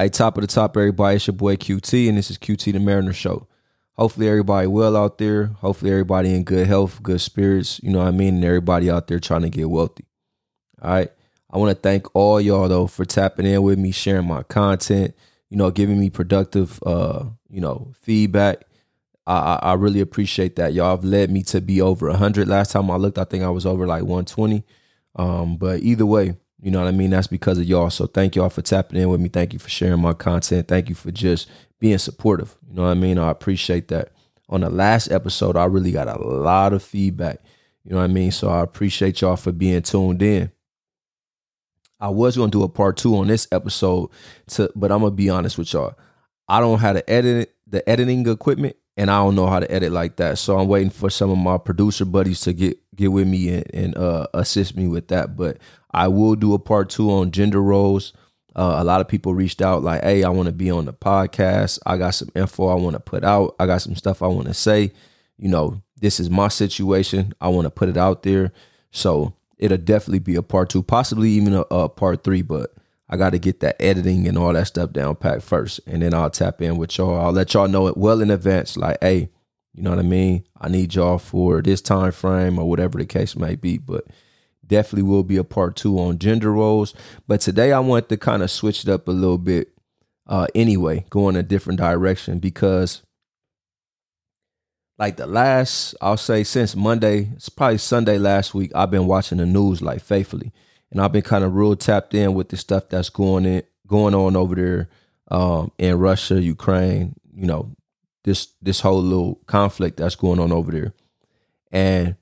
Hey, top of the top, everybody. It's your boy QT, and this is QT the Mariner Show. Hopefully, everybody well out there. Hopefully, everybody in good health, good spirits. You know what I mean? And everybody out there trying to get wealthy. All right. I want to thank all y'all though for tapping in with me, sharing my content. You know, giving me productive, uh, you know, feedback. I, I really appreciate that. Y'all have led me to be over 100. Last time I looked, I think I was over like 120. Um, but either way, you know what I mean? That's because of y'all. So thank y'all for tapping in with me. Thank you for sharing my content. Thank you for just being supportive. You know what I mean? I appreciate that. On the last episode, I really got a lot of feedback. You know what I mean? So I appreciate y'all for being tuned in. I was gonna do a part two on this episode, to, but I'm gonna be honest with y'all. I don't have the edit the editing equipment, and I don't know how to edit like that. So I'm waiting for some of my producer buddies to get get with me and, and uh, assist me with that. But I will do a part two on gender roles. Uh, a lot of people reached out like, "Hey, I want to be on the podcast. I got some info I want to put out. I got some stuff I want to say. You know, this is my situation. I want to put it out there." So it'll definitely be a part two, possibly even a, a part three. But I got to get that editing and all that stuff down packed first, and then I'll tap in with y'all. I'll let y'all know it well in advance. Like, hey, you know what I mean? I need y'all for this time frame or whatever the case may be. But definitely will be a part two on gender roles. But today I want to kind of switch it up a little bit. Uh, anyway, go in a different direction because like the last, I'll say since Monday, it's probably Sunday last week, I've been watching the news like faithfully. And I've been kind of real tapped in with the stuff that's going in going on over there um, in Russia, Ukraine, you know, this this whole little conflict that's going on over there. And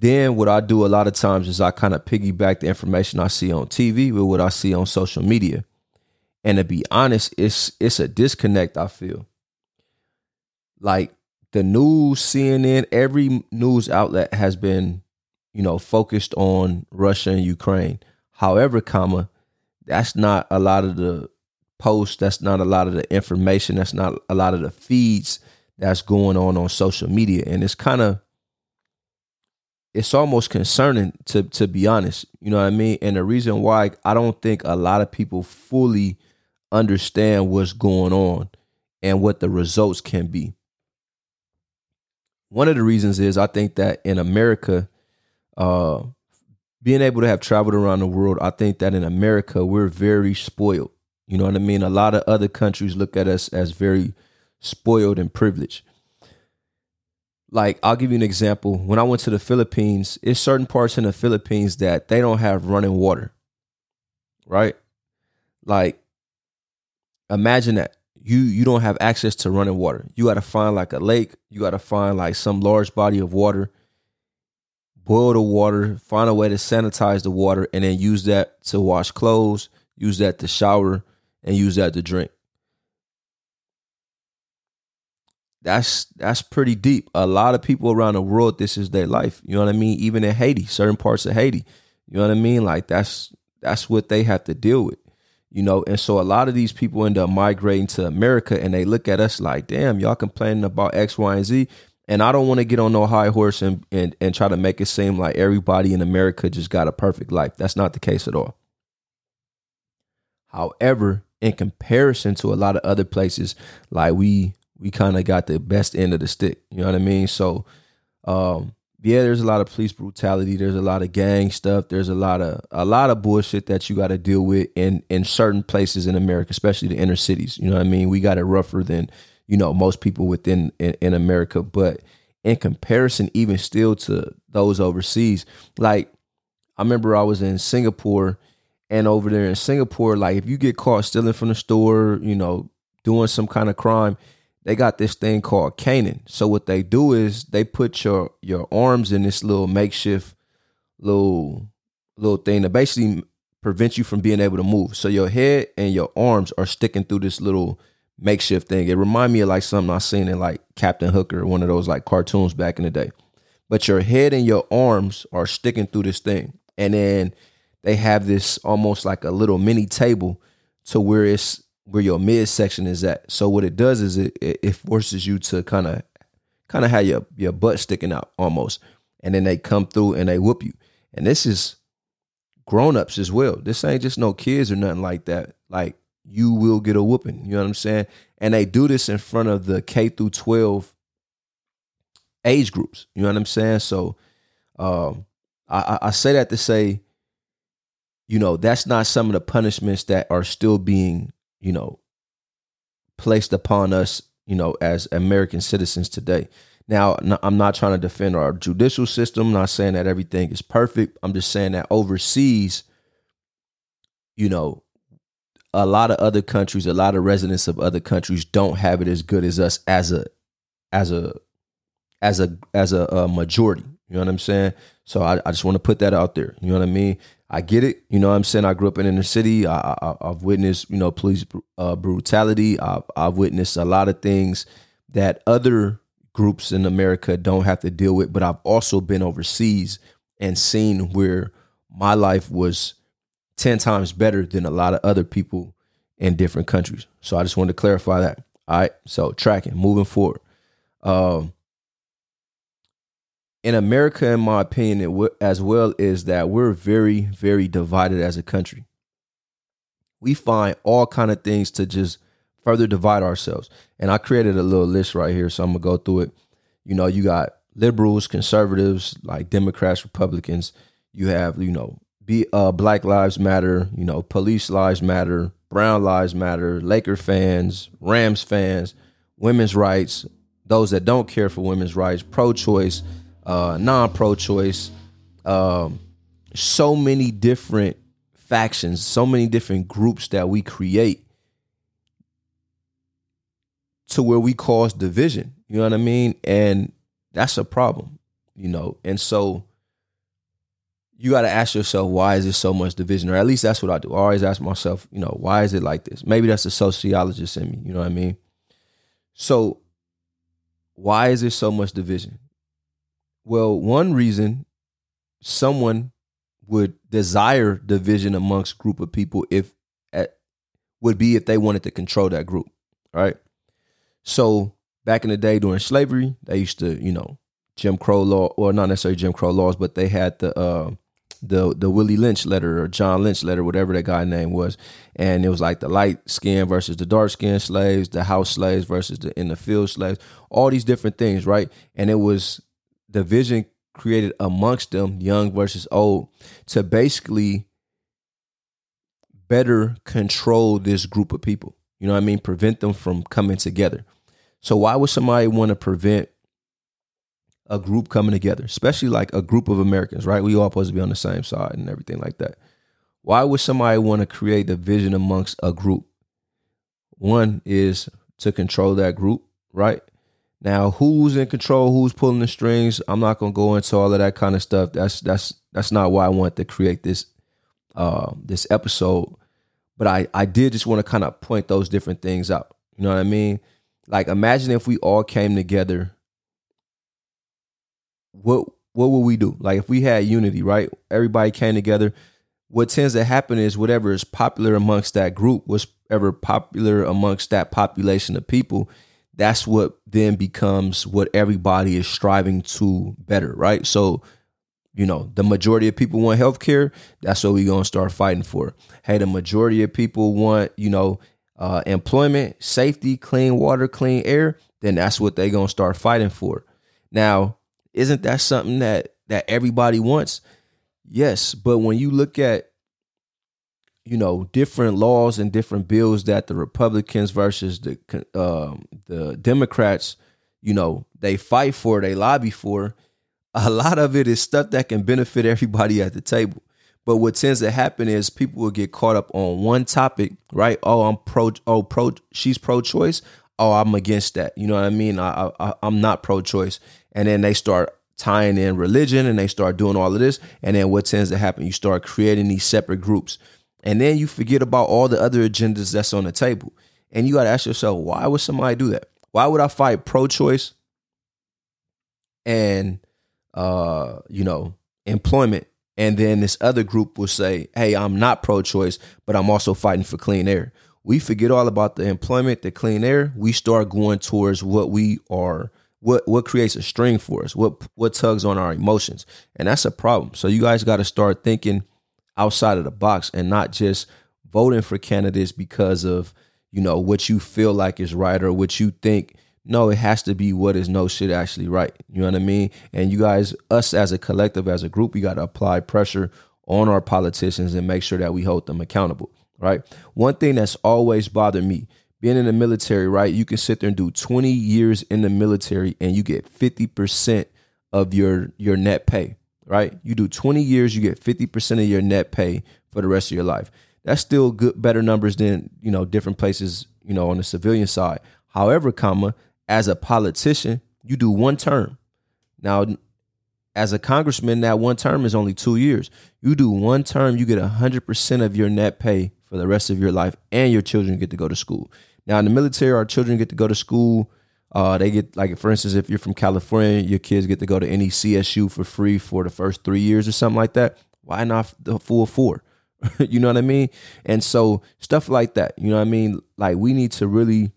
then what I do a lot of times is I kind of piggyback the information I see on TV with what I see on social media. And to be honest, it's it's a disconnect I feel. Like the news, CNN, every news outlet has been, you know, focused on Russia and Ukraine. However, comma, that's not a lot of the posts. That's not a lot of the information. That's not a lot of the feeds that's going on on social media, and it's kind of, it's almost concerning to to be honest. You know what I mean? And the reason why I don't think a lot of people fully understand what's going on and what the results can be one of the reasons is I think that in America, uh, being able to have traveled around the world, I think that in America we're very spoiled. You know what I mean? A lot of other countries look at us as very spoiled and privileged. Like I'll give you an example. When I went to the Philippines, it's certain parts in the Philippines that they don't have running water. Right? Like imagine that you you don't have access to running water. You got to find like a lake. You got to find like some large body of water. Boil the water. Find a way to sanitize the water, and then use that to wash clothes. Use that to shower, and use that to drink. That's that's pretty deep. A lot of people around the world, this is their life. You know what I mean? Even in Haiti, certain parts of Haiti. You know what I mean? Like that's that's what they have to deal with you know and so a lot of these people end up migrating to america and they look at us like damn y'all complaining about x y and z and i don't want to get on no high horse and, and and try to make it seem like everybody in america just got a perfect life that's not the case at all however in comparison to a lot of other places like we we kind of got the best end of the stick you know what i mean so um yeah, there's a lot of police brutality. There's a lot of gang stuff. There's a lot of a lot of bullshit that you got to deal with in in certain places in America, especially the inner cities. You know what I mean? We got it rougher than you know most people within in, in America, but in comparison, even still to those overseas, like I remember I was in Singapore, and over there in Singapore, like if you get caught stealing from the store, you know, doing some kind of crime they got this thing called caning. So what they do is they put your your arms in this little makeshift little little thing to basically prevent you from being able to move. So your head and your arms are sticking through this little makeshift thing. It remind me of like something I seen in like Captain Hooker, one of those like cartoons back in the day. But your head and your arms are sticking through this thing. And then they have this almost like a little mini table to where it's where your midsection is at. So what it does is it it forces you to kind of kind of have your your butt sticking out almost, and then they come through and they whoop you. And this is grown ups as well. This ain't just no kids or nothing like that. Like you will get a whooping. You know what I'm saying? And they do this in front of the K through 12 age groups. You know what I'm saying? So um, I, I say that to say, you know, that's not some of the punishments that are still being, you know, placed upon us, you know, as American citizens today. Now, I'm not trying to defend our judicial system. I'm not saying that everything is perfect. I'm just saying that overseas, you know, a lot of other countries, a lot of residents of other countries don't have it as good as us as a as a as a as a, a majority. You know what I'm saying? So I, I just want to put that out there. You know what I mean? I get it. You know what I'm saying? I grew up in inner city. I, I, have witnessed, you know, police uh, brutality. I've, I've witnessed a lot of things that other groups in America don't have to deal with. But I've also been overseas and seen where my life was 10 times better than a lot of other people in different countries. So I just wanted to clarify that. All right. So tracking, moving forward. Um, in America, in my opinion, as well, is that we're very, very divided as a country. We find all kind of things to just further divide ourselves. And I created a little list right here, so I'm gonna go through it. You know, you got liberals, conservatives, like Democrats, Republicans. You have, you know, be uh, Black Lives Matter, you know, Police Lives Matter, Brown Lives Matter, Laker fans, Rams fans, women's rights, those that don't care for women's rights, pro-choice, uh, non-pro-choice, um, so many different factions, so many different groups that we create to where we cause division. You know what I mean? And that's a problem, you know. And so you got to ask yourself, why is there so much division? Or at least that's what I do. I always ask myself, you know, why is it like this? Maybe that's a sociologist in me. You know what I mean? So why is there so much division? Well, one reason someone would desire division amongst group of people if at, would be if they wanted to control that group, right? So back in the day during slavery, they used to, you know, Jim Crow law, or not necessarily Jim Crow laws, but they had the uh, the the Willie Lynch letter or John Lynch letter, whatever that guy name was, and it was like the light skin versus the dark skin slaves, the house slaves versus the in the field slaves, all these different things, right? And it was division created amongst them, young versus old, to basically better control this group of people. You know what I mean? Prevent them from coming together. So why would somebody want to prevent a group coming together, especially like a group of Americans, right? We all supposed to be on the same side and everything like that. Why would somebody want to create division amongst a group? One is to control that group, right? Now, who's in control, who's pulling the strings? I'm not gonna go into all of that kind of stuff. That's that's that's not why I want to create this uh this episode. But I I did just want to kind of point those different things out. You know what I mean? Like imagine if we all came together. What what would we do? Like if we had unity, right? Everybody came together. What tends to happen is whatever is popular amongst that group, whatever popular amongst that population of people, that's what then becomes what everybody is striving to better, right? So, you know, the majority of people want healthcare. That's what we're gonna start fighting for. Hey, the majority of people want, you know, uh, employment, safety, clean water, clean air, then that's what they're gonna start fighting for. Now, isn't that something that that everybody wants? Yes, but when you look at you know different laws and different bills that the Republicans versus the um, the Democrats, you know, they fight for, they lobby for. A lot of it is stuff that can benefit everybody at the table. But what tends to happen is people will get caught up on one topic, right? Oh, I'm pro. Oh, pro. She's pro-choice. Oh, I'm against that. You know what I mean? I, I I'm not pro-choice. And then they start tying in religion and they start doing all of this. And then what tends to happen? You start creating these separate groups, and then you forget about all the other agendas that's on the table. And you got to ask yourself, why would somebody do that? Why would I fight pro-choice and uh, you know employment and then this other group will say, hey, I'm not pro choice, but I'm also fighting for clean air. We forget all about the employment, the clean air. We start going towards what we are, what what creates a string for us, what what tugs on our emotions. And that's a problem. So you guys got to start thinking outside of the box and not just voting for candidates because of you know what you feel like is right or what you think no, it has to be what is no shit actually right. You know what I mean? And you guys, us as a collective, as a group, we got to apply pressure on our politicians and make sure that we hold them accountable, right? One thing that's always bothered me, being in the military, right? You can sit there and do 20 years in the military and you get 50% of your your net pay, right? You do 20 years, you get 50% of your net pay for the rest of your life. That's still good better numbers than, you know, different places, you know, on the civilian side. However, comma, as a politician, you do one term. Now, as a congressman, that one term is only two years. You do one term, you get 100% of your net pay for the rest of your life, and your children get to go to school. Now, in the military, our children get to go to school. Uh, they get, like, for instance, if you're from California, your kids get to go to any CSU for free for the first three years or something like that. Why not the full four? you know what I mean? And so, stuff like that, you know what I mean? Like, we need to really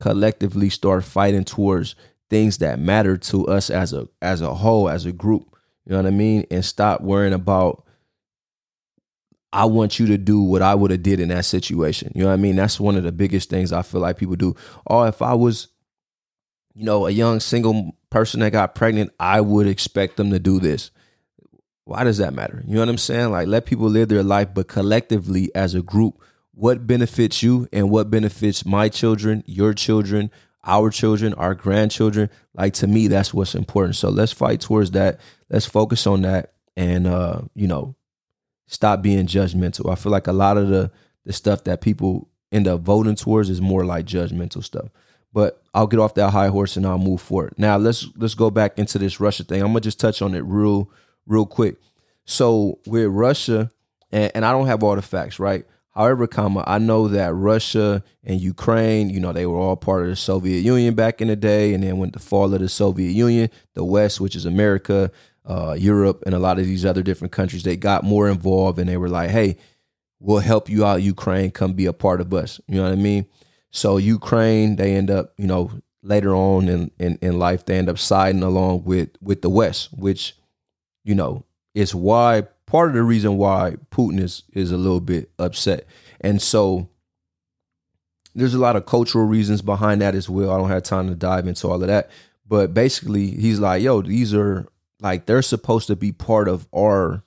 collectively start fighting towards things that matter to us as a as a whole as a group you know what i mean and stop worrying about i want you to do what i would have did in that situation you know what i mean that's one of the biggest things i feel like people do oh if i was you know a young single person that got pregnant i would expect them to do this why does that matter you know what i'm saying like let people live their life but collectively as a group what benefits you and what benefits my children, your children, our children, our grandchildren. Like to me, that's what's important. So let's fight towards that. Let's focus on that and uh, you know, stop being judgmental. I feel like a lot of the the stuff that people end up voting towards is more like judgmental stuff. But I'll get off that high horse and I'll move forward. Now let's let's go back into this Russia thing. I'm gonna just touch on it real real quick. So with Russia, and, and I don't have all the facts, right? However, comma, I know that Russia and Ukraine, you know, they were all part of the Soviet Union back in the day. And then with the fall of the Soviet Union, the West, which is America, uh, Europe, and a lot of these other different countries, they got more involved and they were like, hey, we'll help you out, Ukraine, come be a part of us. You know what I mean? So Ukraine, they end up, you know, later on in, in, in life, they end up siding along with with the West, which, you know, is why part of the reason why Putin is is a little bit upset. And so there's a lot of cultural reasons behind that as well. I don't have time to dive into all of that. But basically, he's like, yo, these are like they're supposed to be part of our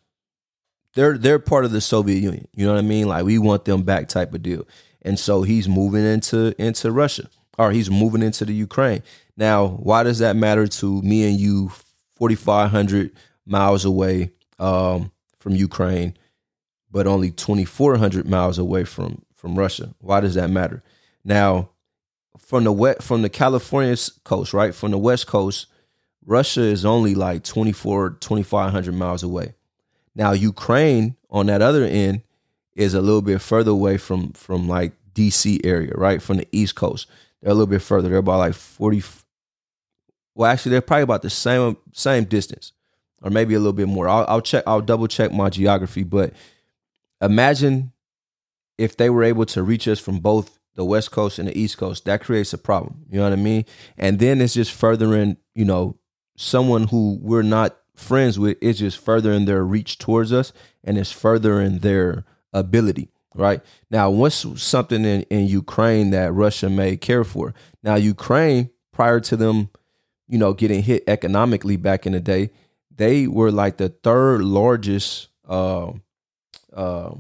they're they're part of the Soviet Union. You know what I mean? Like we want them back type of deal. And so he's moving into into Russia or he's moving into the Ukraine. Now, why does that matter to me and you 4500 miles away um, from Ukraine, but only 2,400 miles away from from Russia. Why does that matter? Now, from the west, from the California coast, right, from the west coast, Russia is only like 24, 2,500 miles away. Now, Ukraine on that other end is a little bit further away from from like DC area, right, from the east coast. They're a little bit further. They're about like 40. Well, actually, they're probably about the same same distance or maybe a little bit more. I'll, I'll check. I'll double check my geography. But imagine if they were able to reach us from both the West Coast and the East Coast. That creates a problem. You know what I mean? And then it's just furthering. You know, someone who we're not friends with is just furthering their reach towards us, and it's furthering their ability. Right now, what's something in, in Ukraine that Russia may care for? Now, Ukraine, prior to them, you know, getting hit economically back in the day, they were like the third largest uh, uh,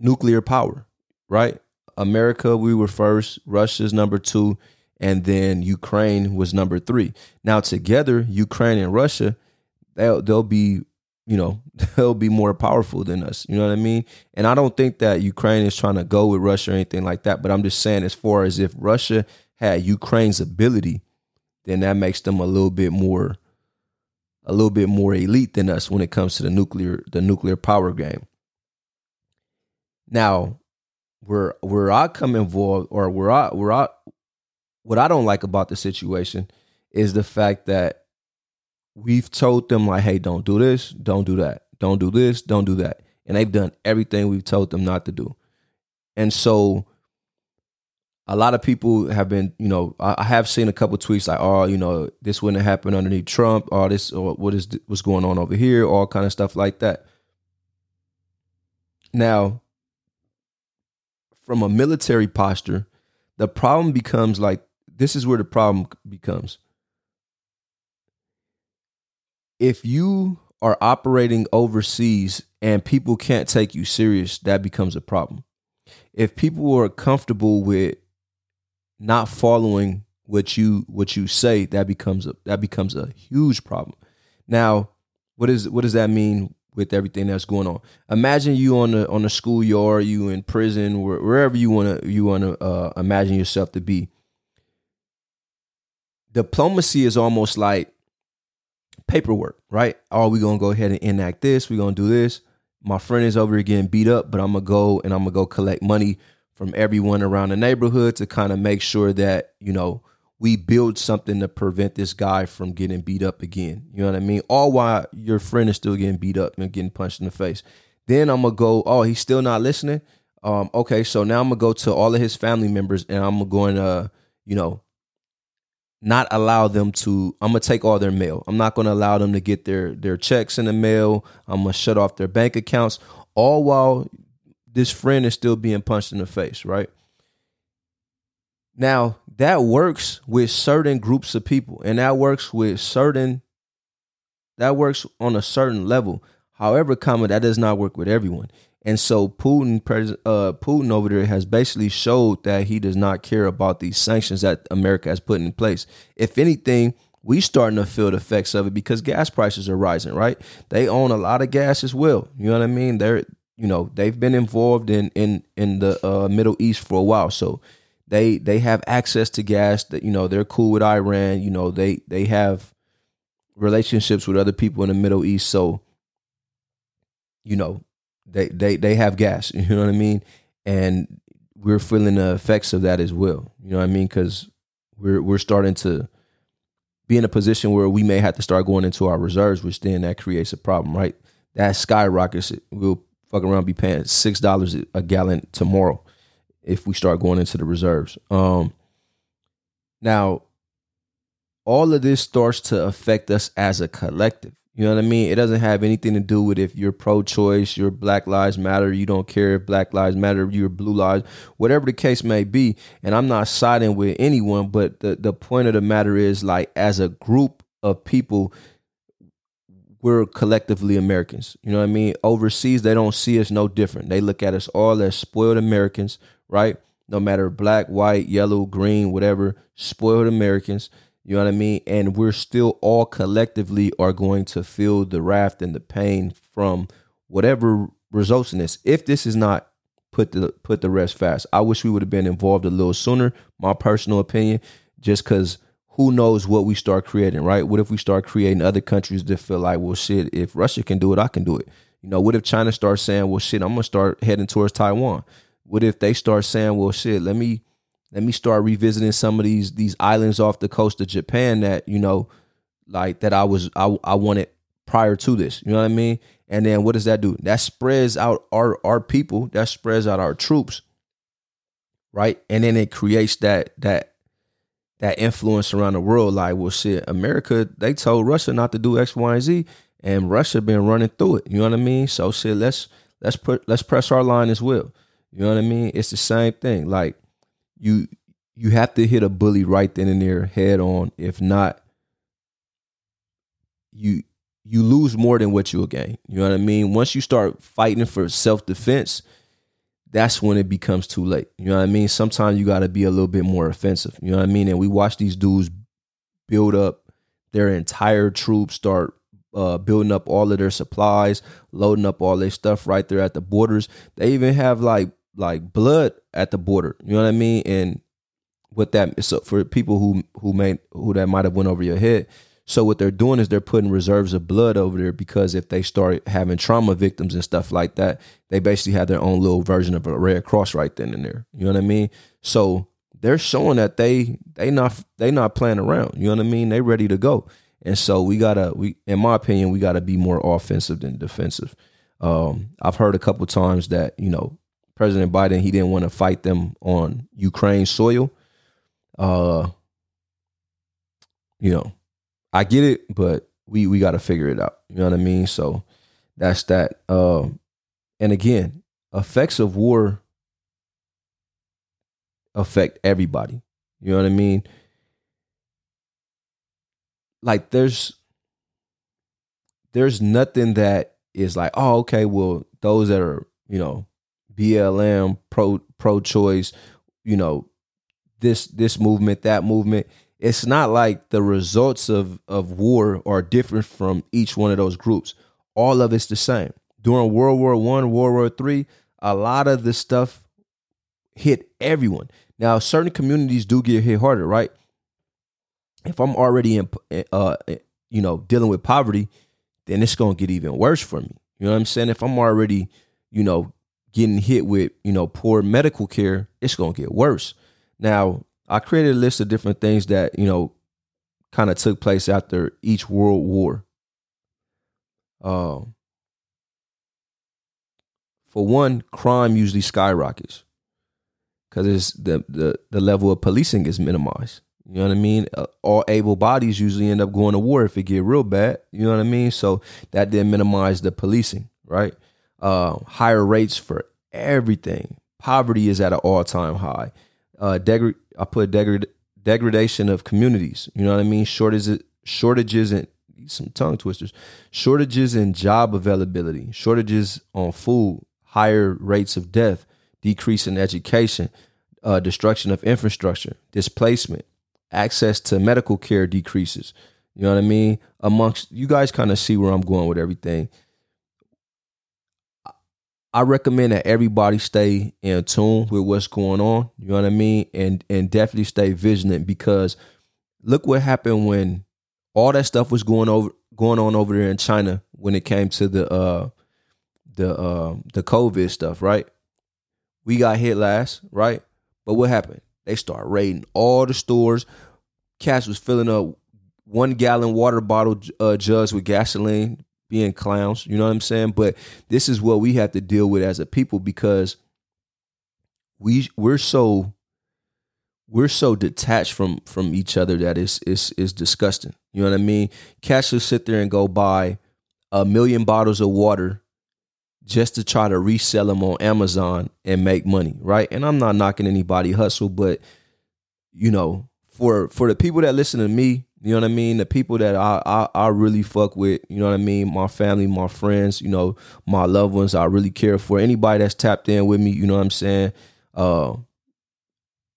nuclear power, right? America, we were first, Russia's number two, and then Ukraine was number three. Now together, Ukraine and Russia, they'll they'll be, you know, they'll be more powerful than us. You know what I mean? And I don't think that Ukraine is trying to go with Russia or anything like that. But I'm just saying, as far as if Russia had Ukraine's ability, then that makes them a little bit more a little bit more elite than us when it comes to the nuclear the nuclear power game. Now, where where I come involved or where I where I what I don't like about the situation is the fact that we've told them like, hey, don't do this, don't do that, don't do this, don't do that. And they've done everything we've told them not to do. And so a lot of people have been, you know, I have seen a couple tweets like, oh, you know, this wouldn't have happened underneath Trump, or this, or what is what's going on over here, all kind of stuff like that. Now, from a military posture, the problem becomes like this is where the problem becomes. If you are operating overseas and people can't take you serious, that becomes a problem. If people are comfortable with not following what you what you say, that becomes a that becomes a huge problem. Now, what is what does that mean with everything that's going on? Imagine you on the on the schoolyard, you in prison, wherever you wanna you wanna uh, imagine yourself to be. Diplomacy is almost like paperwork, right? Oh, we gonna go ahead and enact this. We're gonna do this. My friend is over here getting beat up, but I'm gonna go and I'm gonna go collect money from everyone around the neighborhood to kind of make sure that you know we build something to prevent this guy from getting beat up again. You know what I mean? All while your friend is still getting beat up and getting punched in the face. Then I'm gonna go, oh, he's still not listening. Um, okay, so now I'm gonna go to all of his family members and I'm going to, you know, not allow them to I'm gonna take all their mail. I'm not gonna allow them to get their their checks in the mail. I'm gonna shut off their bank accounts, all while this friend is still being punched in the face, right? Now, that works with certain groups of people and that works with certain that works on a certain level. However, comma that does not work with everyone. And so Putin, uh, Putin over there has basically showed that he does not care about these sanctions that America has put in place. If anything, we starting to feel the effects of it because gas prices are rising. Right? They own a lot of gas as well. You know what I mean? They're you know they've been involved in in in the uh, Middle East for a while, so they they have access to gas. That you know they're cool with Iran. You know they they have relationships with other people in the Middle East. So you know they they they have gas. You know what I mean? And we're feeling the effects of that as well. You know what I mean? Because we're we're starting to be in a position where we may have to start going into our reserves, which then that creates a problem, right? That skyrockets. We'll fuck around be paying six dollars a gallon tomorrow if we start going into the reserves. Um, now, all of this starts to affect us as a collective. You know what I mean? It doesn't have anything to do with if you're pro-choice, you're Black Lives Matter, you don't care if Black Lives Matter, you're Blue Lives, whatever the case may be. And I'm not siding with anyone, but the the point of the matter is, like, as a group of people, we're collectively Americans. You know what I mean? Overseas, they don't see us no different. They look at us all as spoiled Americans, right? No matter black, white, yellow, green, whatever, spoiled Americans. You know what I mean? And we're still all collectively are going to feel the wrath and the pain from whatever results in this. If this is not put the put the rest fast, I wish we would have been involved a little sooner. My personal opinion, just because who knows what we start creating, right? What if we start creating other countries that feel like, well, shit, if Russia can do it, I can do it. You know, what if China starts saying, well, shit, I'm gonna start heading towards Taiwan? What if they start saying, well, shit, let me let me start revisiting some of these these islands off the coast of Japan that you know, like that I was I I wanted prior to this. You know what I mean? And then what does that do? That spreads out our our people. That spreads out our troops, right? And then it creates that that that influence around the world. Like, well, shit, America they told Russia not to do X, Y, and Z, and Russia been running through it. You know what I mean? So shit, let's let's put let's press our line as well. You know what I mean? It's the same thing. Like you you have to hit a bully right then and there head on. If not, you you lose more than what you'll gain. You know what I mean? Once you start fighting for self defense, that's when it becomes too late. You know what I mean? Sometimes you got to be a little bit more offensive. You know what I mean? And we watch these dudes build up their entire troops, start uh, building up all of their supplies, loading up all their stuff right there at the borders. They even have like like blood at the border. You know what I mean? And what that so for people who who may who that might have went over your head. So what they're doing is they're putting reserves of blood over there because if they start having trauma victims and stuff like that, they basically have their own little version of a Red Cross right then and there. You know what I mean? So they're showing that they they not they not playing around. You know what I mean? They ready to go. And so we gotta we in my opinion we gotta be more offensive than defensive. Um, I've heard a couple times that you know President Biden he didn't want to fight them on Ukraine soil. Uh, you know, I get it, but we we got to figure it out. You know what I mean? So that's that. Um, and again, effects of war affect everybody. You know what I mean? Like there's there's nothing that is like, oh, okay, well, those that are, you know, BLM, pro pro choice, you know, this this movement, that movement. It's not like the results of of war are different from each one of those groups. All of it's the same. During World War One, World War Three, a lot of the stuff hit everyone. Now, certain communities do get hit harder, right? If I'm already in, uh, you know, dealing with poverty, then it's gonna get even worse for me. You know what I'm saying? If I'm already, you know, getting hit with, you know, poor medical care, it's gonna get worse. Now, I created a list of different things that, you know, kind of took place after each world war. Um, for one, crime usually skyrockets because it's the, the the level of policing is minimized. You know what I mean? Uh, all able bodies usually end up going to war if it get real bad. You know what I mean? So that did minimize the policing, right? Uh, higher rates for everything. Poverty is at an all time high. Uh, I put degrad- degradation of communities. You know what I mean? Shortages, shortages and some tongue twisters. Shortages in job availability. Shortages on food. Higher rates of death. Decrease in education. Uh, destruction of infrastructure. Displacement access to medical care decreases. You know what I mean? Amongst you guys kind of see where I'm going with everything. I recommend that everybody stay in tune with what's going on. You know what I mean? And and definitely stay vigilant because look what happened when all that stuff was going over going on over there in China when it came to the uh the uh the COVID stuff, right? We got hit last, right? But what happened? They start raiding all the stores. Cash was filling up one gallon water bottle uh, jugs with gasoline, being clowns. You know what I'm saying? But this is what we have to deal with as a people because we we're so we're so detached from from each other that it's it's is disgusting. You know what I mean? Cash will sit there and go buy a million bottles of water just to try to resell them on Amazon and make money, right? And I'm not knocking anybody hustle, but you know, for for the people that listen to me, you know what I mean, the people that I, I I really fuck with, you know what I mean, my family, my friends, you know, my loved ones, I really care for. Anybody that's tapped in with me, you know what I'm saying? Uh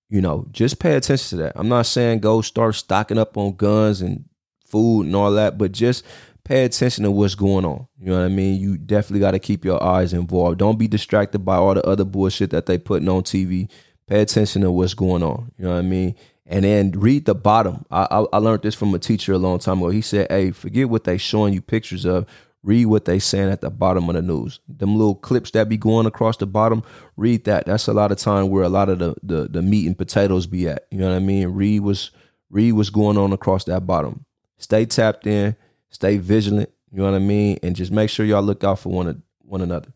you know, just pay attention to that. I'm not saying go start stocking up on guns and food and all that, but just pay attention to what's going on. You know what I mean? You definitely got to keep your eyes involved. Don't be distracted by all the other bullshit that they putting on TV. Pay attention to what's going on. You know what I mean? And then read the bottom. I, I, I learned this from a teacher a long time ago. He said, "Hey, forget what they showing you pictures of. Read what they saying at the bottom of the news. Them little clips that be going across the bottom. Read that. That's a lot of time where a lot of the the, the meat and potatoes be at. You know what I mean? Read what's read what's going on across that bottom. Stay tapped in stay vigilant. You know what I mean, and just make sure y'all look out for one one another.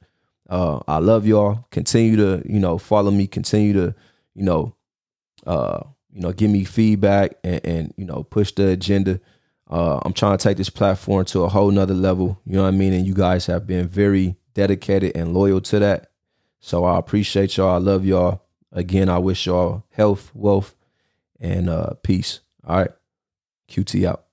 Uh, I love y'all. Continue to you know follow me. Continue to you know uh, you know give me feedback and, and you know push the agenda. Uh, I'm trying to take this platform to a whole nother level. You know what I mean, and you guys have been very dedicated and loyal to that. So I appreciate y'all. I love y'all. Again, I wish y'all health, wealth, and uh, peace. All right. QT out.